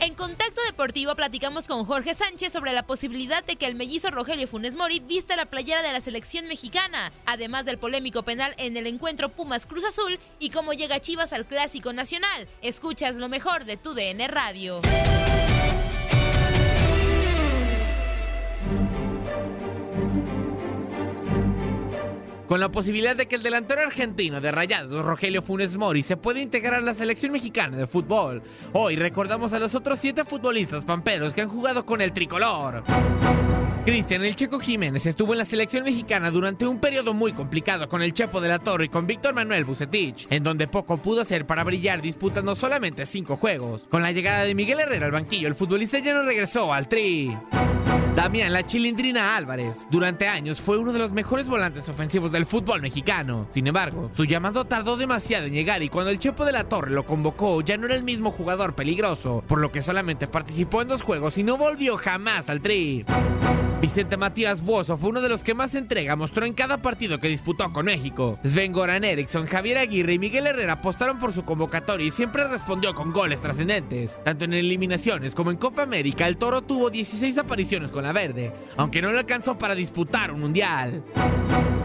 En Contacto Deportivo platicamos con Jorge Sánchez sobre la posibilidad de que el mellizo Rogelio Funes Mori vista la playera de la selección mexicana, además del polémico penal en el encuentro Pumas Cruz Azul y cómo llega Chivas al Clásico Nacional. Escuchas lo mejor de tu DN Radio. Con la posibilidad de que el delantero argentino de Rayados, Rogelio Funes Mori, se pueda integrar a la selección mexicana de fútbol. Hoy recordamos a los otros siete futbolistas pamperos que han jugado con el tricolor. Cristian El Checo Jiménez estuvo en la selección mexicana durante un periodo muy complicado con el Chepo de la Torre y con Víctor Manuel Bucetich, en donde poco pudo hacer para brillar disputando solamente cinco juegos. Con la llegada de Miguel Herrera al banquillo, el futbolista ya no regresó al tri. Damián La Chilindrina Álvarez durante años fue uno de los mejores volantes ofensivos del fútbol mexicano. Sin embargo, su llamado tardó demasiado en llegar y cuando el Chepo de la Torre lo convocó ya no era el mismo jugador peligroso, por lo que solamente participó en dos juegos y no volvió jamás al tri. Vicente Matías Bozo fue uno de los que más entrega mostró en cada partido que disputó con México. Sven Goran Eriksson, Javier Aguirre y Miguel Herrera apostaron por su convocatoria y siempre respondió con goles trascendentes. Tanto en eliminaciones como en Copa América, el Toro tuvo 16 apariciones con la verde, aunque no le alcanzó para disputar un mundial.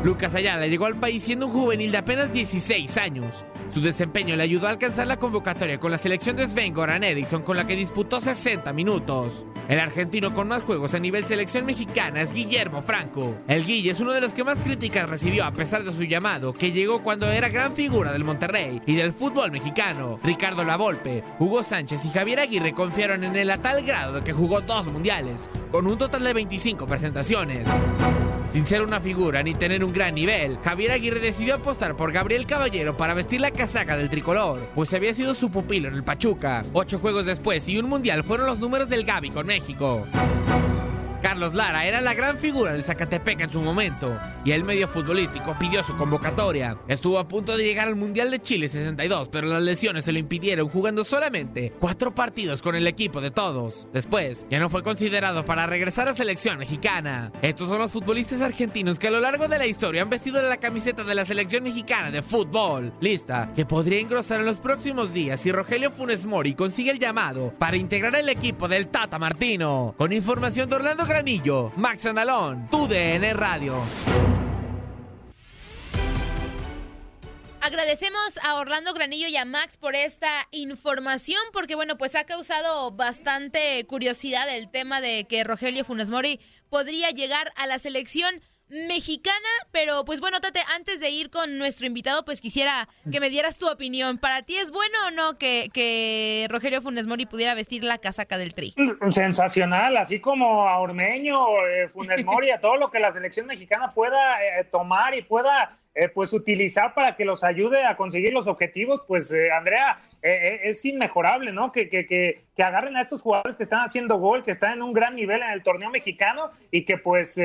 Lucas Ayala llegó al país siendo un juvenil de apenas 16 años. Su desempeño le ayudó a alcanzar la convocatoria con la selección de Sven Goran Eriksson con la que disputó 60 minutos. El argentino con más juegos a nivel selección mexicana es Guillermo Franco. El Guille es uno de los que más críticas recibió a pesar de su llamado, que llegó cuando era gran figura del Monterrey y del fútbol mexicano. Ricardo Lavolpe, Hugo Sánchez y Javier Aguirre confiaron en él a tal grado que jugó dos mundiales, con un total de 25 presentaciones. Sin ser una figura ni tener un gran nivel, Javier Aguirre decidió apostar por Gabriel Caballero para vestir la casaca del tricolor, pues había sido su pupilo en el Pachuca. Ocho juegos después y un mundial fueron los números del Gaby con México. Carlos Lara era la gran figura del Zacatepec en su momento y el medio futbolístico pidió su convocatoria. Estuvo a punto de llegar al Mundial de Chile 62, pero las lesiones se lo impidieron jugando solamente cuatro partidos con el equipo de todos. Después, ya no fue considerado para regresar a selección mexicana. Estos son los futbolistas argentinos que a lo largo de la historia han vestido la camiseta de la selección mexicana de fútbol. Lista que podría engrosar en los próximos días si Rogelio Funes Mori consigue el llamado para integrar el equipo del Tata Martino. Con información de Orlando Granillo, Max Andalón, tu DN Radio. Agradecemos a Orlando Granillo y a Max por esta información, porque bueno, pues ha causado bastante curiosidad el tema de que Rogelio Funes Mori podría llegar a la selección mexicana, pero pues bueno, Tate, antes de ir con nuestro invitado, pues quisiera que me dieras tu opinión. ¿Para ti es bueno o no que, que Rogelio Funes Mori pudiera vestir la casaca del Tri? Sensacional, así como a Ormeño, eh, Funes Mori, a todo lo que la selección mexicana pueda eh, tomar y pueda eh, pues utilizar para que los ayude a conseguir los objetivos, pues eh, Andrea, eh, es inmejorable, ¿no? Que, que, que, que, agarren a estos jugadores que están haciendo gol, que están en un gran nivel en el torneo mexicano y que pues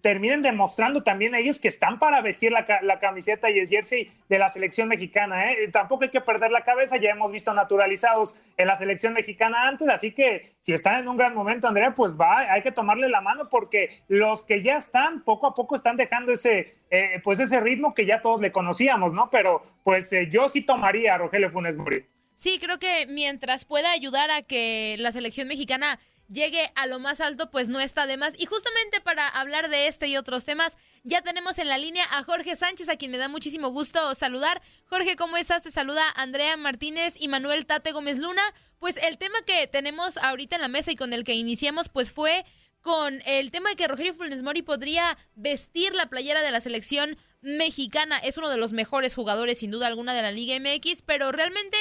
terminen demostrando también ellos que están para vestir la, la camiseta y el jersey de la selección mexicana. Tampoco hay que perder la cabeza, ya hemos visto naturalizados en la selección mexicana antes, así que si están en un gran momento, Andrea, pues va, hay que tomarle la mano porque los que ya están, poco a poco están dejando ese, pues ese ese ritmo que ya todos le conocíamos, ¿no? Pero pues eh, yo sí tomaría a Rogelio Funes Mori. Sí, creo que mientras pueda ayudar a que la selección mexicana llegue a lo más alto, pues no está de más. Y justamente para hablar de este y otros temas, ya tenemos en la línea a Jorge Sánchez, a quien me da muchísimo gusto saludar. Jorge, ¿cómo estás? Te saluda Andrea Martínez y Manuel Tate Gómez Luna. Pues el tema que tenemos ahorita en la mesa y con el que iniciamos, pues fue con el tema de que Rogelio Funes Mori podría vestir la playera de la selección mexicana. Es uno de los mejores jugadores, sin duda alguna, de la Liga MX, pero ¿realmente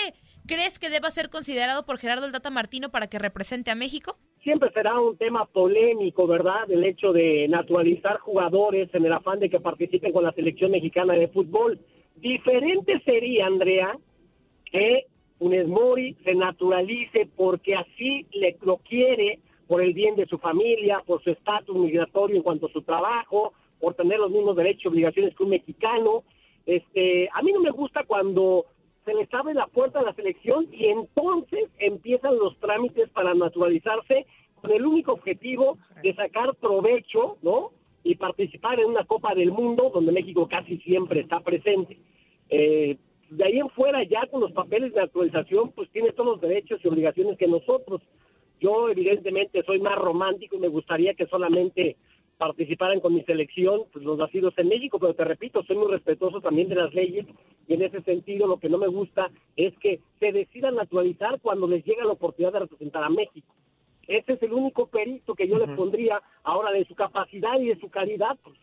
crees que deba ser considerado por Gerardo el Tata Martino para que represente a México? Siempre será un tema polémico, ¿verdad? El hecho de naturalizar jugadores en el afán de que participen con la selección mexicana de fútbol. Diferente sería, Andrea, que Funes Mori se naturalice porque así le lo quiere por el bien de su familia, por su estatus migratorio en cuanto a su trabajo, por tener los mismos derechos y obligaciones que un mexicano. Este, a mí no me gusta cuando se les abre la puerta a la selección y entonces empiezan los trámites para naturalizarse con el único objetivo de sacar provecho, ¿no? Y participar en una Copa del Mundo donde México casi siempre está presente. Eh, de ahí en fuera, ya con los papeles de naturalización, pues tiene todos los derechos y obligaciones que nosotros. Yo, evidentemente, soy más romántico y me gustaría que solamente participaran con mi selección pues, los nacidos en México, pero te repito, soy muy respetuoso también de las leyes y en ese sentido lo que no me gusta es que se decidan naturalizar cuando les llega la oportunidad de representar a México. Ese es el único perito que yo les pondría ahora de su capacidad y de su calidad, pues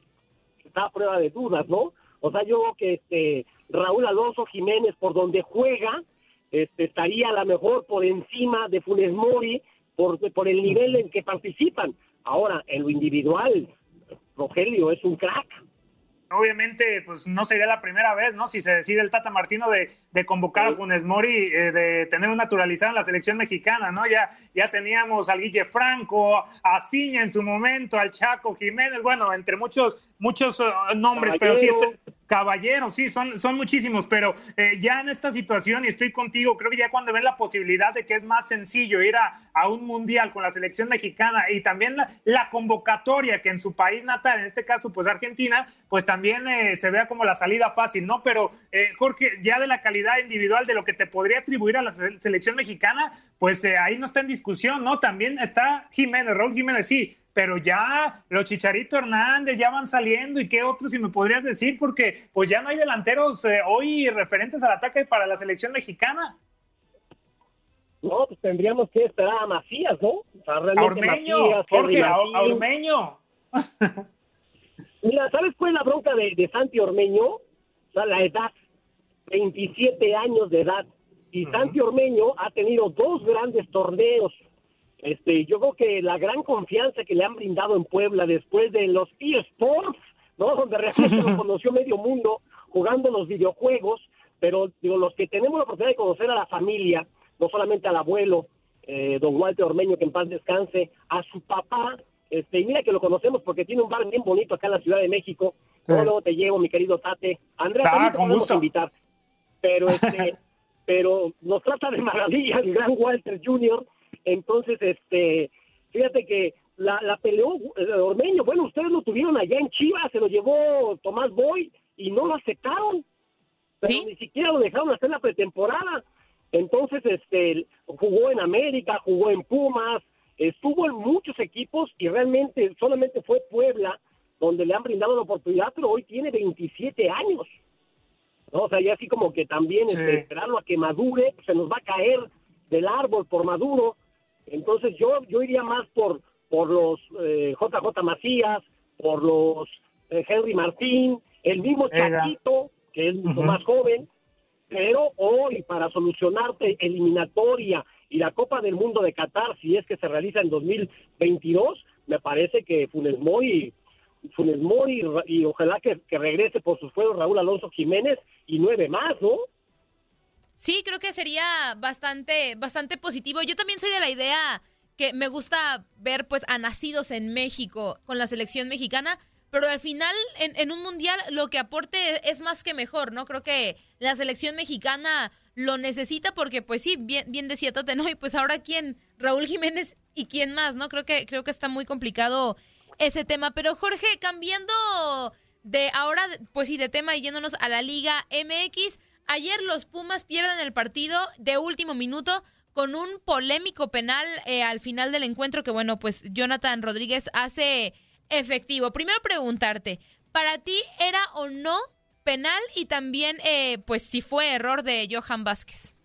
está a prueba de dudas, ¿no? O sea, yo creo que este Raúl Alonso Jiménez, por donde juega, este, estaría a lo mejor por encima de Funes Mori, por, por el nivel en que participan. Ahora, en lo individual, Rogelio es un crack. Obviamente, pues no sería la primera vez, ¿no? Si se decide el Tata Martino de, de convocar a Funes Mori, eh, de tener un naturalizado en la selección mexicana, ¿no? Ya, ya teníamos al Guille Franco, a Ciña en su momento, al Chaco Jiménez, bueno, entre muchos, muchos uh, nombres, pero sí, estoy, Caballeros, sí, son, son muchísimos, pero eh, ya en esta situación, y estoy contigo, creo que ya cuando ven la posibilidad de que es más sencillo ir a, a un mundial con la selección mexicana y también la, la, convocatoria que en su país natal, en este caso, pues Argentina, pues también eh, se vea como la salida fácil, ¿no? Pero, eh, Jorge, ya de la calidad individual de lo que te podría atribuir a la selección mexicana, pues eh, ahí no está en discusión, ¿no? También está Jiménez, Raúl Jiménez, sí, pero ya los Chicharito Hernández ya van saliendo y qué otros si me podrías decir porque pues ya no hay delanteros eh, hoy referentes al ataque para la selección mexicana. No, pues tendríamos que esperar a Macías, ¿no? O sea, Ormeño, Macías, Jorge, a, a, Ormeño. Mira, ¿sabes cuál es la bronca de, de, Santi Ormeño? O sea, la edad, 27 años de edad. Y uh -huh. Santi Ormeño ha tenido dos grandes torneos este, yo creo que la gran confianza que le han brindado en Puebla después de los eSports, ¿no? Donde realmente lo conoció medio mundo jugando los videojuegos, pero digo, los que tenemos la oportunidad de conocer a la familia, no solamente al abuelo, eh, don Walter Ormeño, que en paz descanse, a su papá, este, y mira que lo conocemos porque tiene un bar bien bonito acá en la Ciudad de México. Sí. Luego te llevo, mi querido Tate. Andrea, ah, con gusto. invitar. Pero, este, pero nos trata de maravilla el gran Walter Jr., entonces, este, fíjate que la, la peleó eh, Ormeño. Bueno, ustedes lo tuvieron allá en Chivas, se lo llevó Tomás Boy y no lo aceptaron. Pero ¿Sí? ni siquiera lo dejaron hacer la pretemporada. Entonces, este, jugó en América, jugó en Pumas, estuvo en muchos equipos y realmente solamente fue Puebla donde le han brindado la oportunidad, pero hoy tiene 27 años. ¿No? O sea, ya así como que también Sí. este, esperarlo a que madure, se nos va a caer del árbol por maduro. Entonces yo yo iría más por por los eh, JJ Macías, por los eh, Henry Martín, el mismo. Chaquito, que es mucho más joven, pero hoy para solucionarte eliminatoria y la Copa del Mundo de Qatar, si es que se realiza en 2022, me parece que Funes Mori, Funes Mori y ojalá que, que regrese por sus fueros Raúl Alonso Jiménez y nueve más, ¿no? Sí, creo que sería bastante, bastante positivo. Yo también soy de la idea que me gusta ver pues a nacidos en México con la selección mexicana, pero al final en, en un mundial lo que aporte es más que mejor, ¿no? Creo que la selección mexicana lo necesita porque pues sí, bien, bien decía ¿no? Y pues ahora quién, Raúl Jiménez y quién más, ¿no? Creo que, creo que está muy complicado ese tema. Pero Jorge, cambiando de ahora, pues sí, de tema y yéndonos a la Liga MX, ayer los Pumas pierden el partido de último minuto con un polémico penal eh, al final del encuentro que, bueno, pues Jonathan Rodríguez hace efectivo. Primero preguntarte, ¿para ti era o no penal y también, eh, pues, si fue error de Johan Vázquez?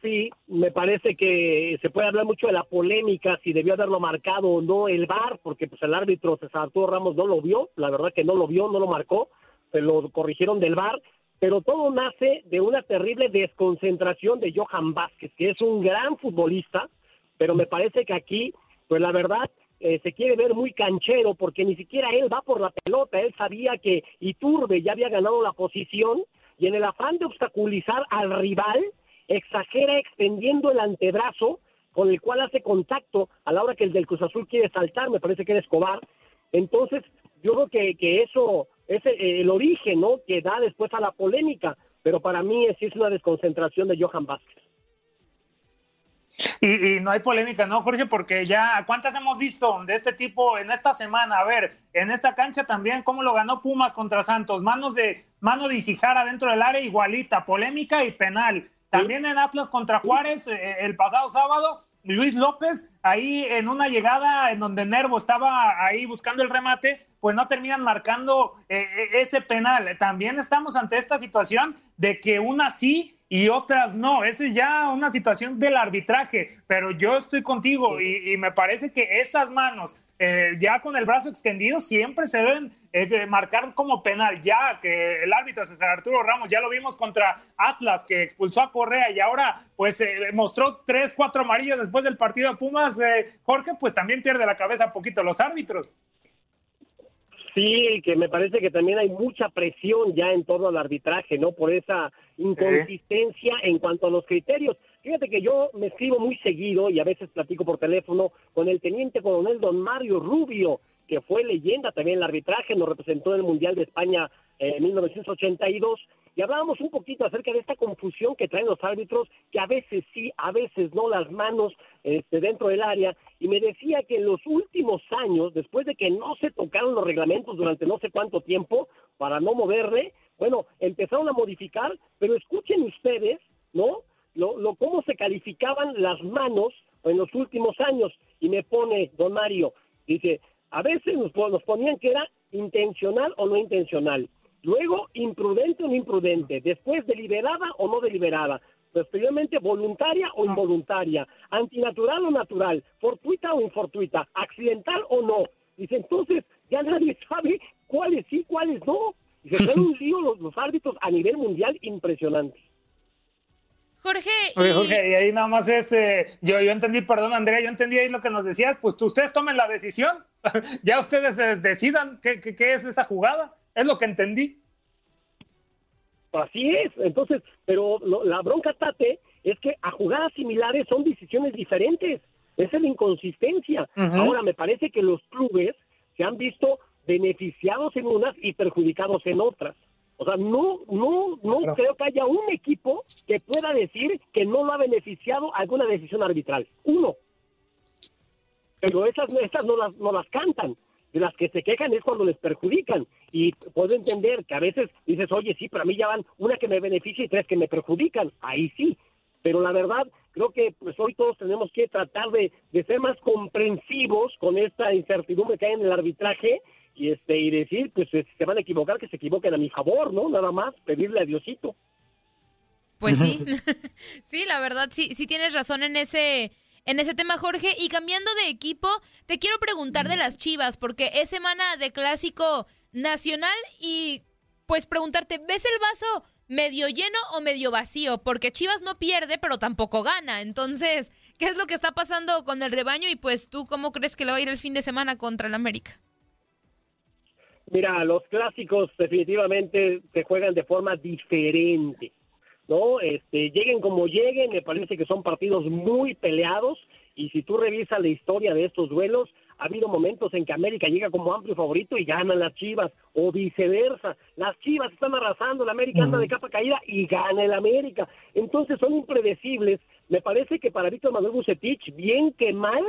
Sí, me parece que se puede hablar mucho de la polémica, si debió haberlo marcado o no el VAR, porque pues el árbitro César Arturo Ramos no lo vio, la verdad que no lo vio, no lo marcó, se lo corrigieron del VAR, pero todo nace de una terrible desconcentración de Johan Vázquez, que es un gran futbolista, pero me parece que aquí, pues la verdad, eh, se quiere ver muy canchero porque ni siquiera él va por la pelota, él sabía que Iturbe ya había ganado la posición y en el afán de obstaculizar al rival, exagera extendiendo el antebrazo con el cual hace contacto a la hora que el del Cruz Azul quiere saltar, me parece que era Escobar. Entonces, yo creo que, que eso es el origen, ¿no? Que da después a la polémica, pero para mí sí es una desconcentración de Johan Vázquez. Y, no hay polémica, ¿no, Jorge? Porque ya, ¿cuántas hemos visto de este tipo en esta semana? A ver, en esta cancha también, ¿cómo lo ganó Pumas contra Santos? Manos de, mano de Isijara dentro del área, igualita, polémica y penal. También en Atlas contra Juárez, eh, el pasado sábado, Luis López, ahí en una llegada en donde Nervo estaba ahí buscando el remate, pues no terminan marcando eh, eh, ese penal. También estamos ante esta situación de que una sí y otras no. Esa es ya una situación del arbitraje, pero yo estoy contigo y, me parece que esas manos, eh, ya con el brazo extendido, siempre se deben eh, marcar como penal. Ya que el árbitro César Arturo Ramos, ya lo vimos contra Atlas, que expulsó a Correa y ahora pues eh, mostró tres, cuatro amarillas después del partido de Pumas. Jorge, pues también pierde la cabeza un poquito los árbitros. Sí, que me parece que también hay mucha presión ya en torno al arbitraje, ¿no? Por esa inconsistencia en cuanto a los criterios. Fíjate que yo me escribo muy seguido y a veces platico por teléfono con el teniente coronel don Mario Rubio, que fue leyenda también en el arbitraje, nos representó en el Mundial de España en 1982, y hablábamos un poquito acerca de esta confusión que traen los árbitros, que a veces sí, a veces no, las manos este, dentro del área, y me decía que en los últimos años, después de que no se tocaron los reglamentos durante no sé cuánto tiempo, para no moverle, bueno, empezaron a modificar, pero escuchen ustedes, ¿no? Lo, lo, cómo se calificaban las manos en los últimos años, y me pone don Mario, dice, a veces nos, nos ponían que era intencional o no intencional, luego imprudente o no imprudente, después deliberada o no deliberada, posteriormente voluntaria o involuntaria, antinatural o natural, fortuita o infortuita, accidental o no. Dice, entonces ya nadie sabe cuáles sí, cuáles no. Y se traen un lío los, los árbitros a nivel mundial impresionante. Jorge. Y... Jorge, y ahí nada más es, eh, yo, yo entendí, perdón Andrea, yo entendí ahí lo que nos decías, pues ustedes tomen la decisión, ya ustedes eh, decidan qué, qué, es esa jugada, es lo que entendí. Así es, entonces, pero la bronca tate es que a jugadas similares son decisiones diferentes, esa es la inconsistencia. Ahora, me parece que los clubes se han visto beneficiados en unas y perjudicados en otras. O sea, no, no, no creo que haya un equipo que pueda decir que no lo ha beneficiado alguna decisión arbitral. Uno. Pero esas, estas no las, no las cantan. De las que se quejan es cuando les perjudican. Y puedo entender que a veces dices, oye, sí, pero a mí ya van una que me beneficia y tres que me perjudican. Ahí sí. Pero la verdad, creo que pues hoy todos tenemos que tratar de, de ser más comprensivos con esta incertidumbre que hay en el arbitraje y este y decir pues si se van a equivocar que se equivoquen a mi favor no nada más pedirle a Diosito pues sí sí la verdad sí sí tienes razón en ese en ese tema Jorge. Y cambiando de equipo te quiero preguntar de las Chivas porque es semana de clásico nacional y pues preguntarte ves el vaso medio lleno o medio vacío porque Chivas no pierde pero tampoco gana. Entonces qué es lo que está pasando con el rebaño y pues tú cómo crees que le va a ir el fin de semana contra el América Mira, los clásicos definitivamente se juegan de forma diferente, ¿no? Este, lleguen como lleguen, me parece que son partidos muy peleados y si tú revisas la historia de estos duelos, ha habido momentos en que América llega como amplio favorito y ganan las Chivas, o viceversa. Las Chivas están arrasando, la América anda de capa caída y gana el América. Entonces son impredecibles. Me parece que para Víctor Manuel Bucetich, bien que mal,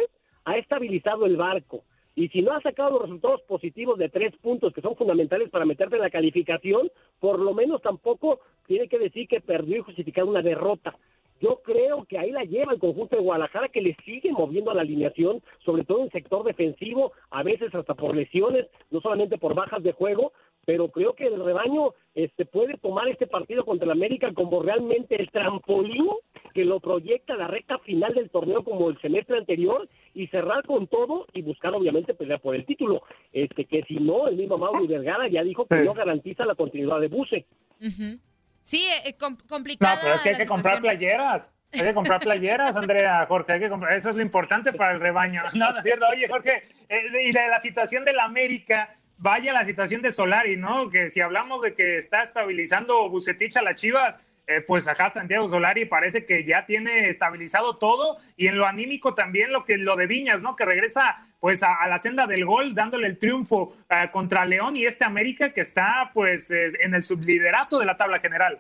ha estabilizado el barco y si no ha sacado los resultados positivos de tres puntos que son fundamentales para meterte en la calificación, por lo menos tampoco tiene que decir que perdió y justificar una derrota. Yo creo que ahí la lleva el conjunto de Guadalajara que le sigue moviendo a la alineación, sobre todo en sector defensivo, a veces hasta por lesiones, no solamente por bajas de juego, pero creo que el rebaño este, puede tomar este partido contra el América como realmente el trampolín que lo proyecta a la recta final del torneo como el semestre anterior y cerrar con todo y buscar obviamente pelear por el título. Este que si no, el mismo Mauro Vergara ya dijo que no garantiza la continuidad de Buse. Sí, eh, complicado. No, pero es que hay que comprar playeras. Hay que comprar playeras, Andrea, Jorge, hay que comprar, eso es lo importante para el rebaño. No, no es cierto. Oye, Jorge, eh, y de la situación de la América, vaya la situación de Solari, ¿no? Que si hablamos de que está estabilizando Bucetich a las Chivas, eh, pues acá Santiago Solari parece que ya tiene estabilizado todo y en lo anímico también lo que lo de Viñas, ¿no? Que regresa pues a, la senda del gol dándole el triunfo eh, contra León y este América que está pues en el subliderato de la tabla general.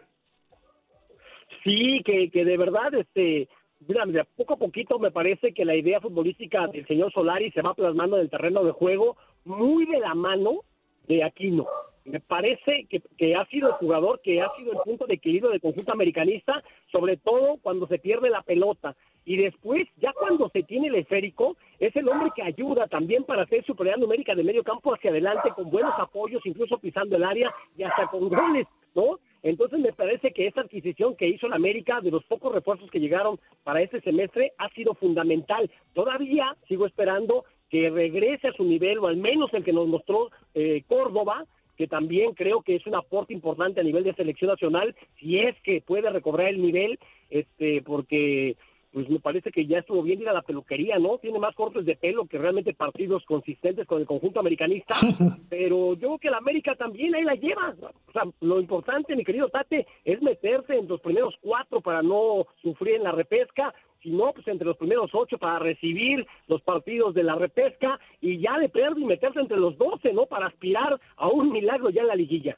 Sí, que, que de verdad, este, mira, poco a poquito me parece que la idea futbolística del señor Solari se va plasmando en el terreno de juego muy de la mano de Aquino. Me parece que, ha sido el jugador que ha sido el punto de equilibrio del conjunto americanista, sobre todo cuando se pierde la pelota. Y después, ya cuando se tiene el esférico, es el hombre que ayuda también para hacer superioridad numérica de medio campo hacia adelante, con buenos apoyos, incluso pisando el área y hasta con goles, ¿no? Entonces me parece que esta adquisición que hizo la América de los pocos refuerzos que llegaron para este semestre ha sido fundamental. Todavía sigo esperando que regrese a su nivel o al menos el que nos mostró eh, Córdoba, que también creo que es un aporte importante a nivel de selección nacional, si es que puede recobrar el nivel, este, porque pues me parece que ya estuvo bien ir a la peluquería, ¿no? Tiene más cortes de pelo que realmente partidos consistentes con el conjunto americanista, pero yo creo que la América también ahí la lleva. O sea, lo importante, mi querido Tate, es meterse en los primeros cuatro para no sufrir en la repesca, si no, pues entre los primeros ocho para recibir los partidos de la repesca y ya de perder y meterse entre los doce, ¿no? Para aspirar a un milagro ya en la liguilla.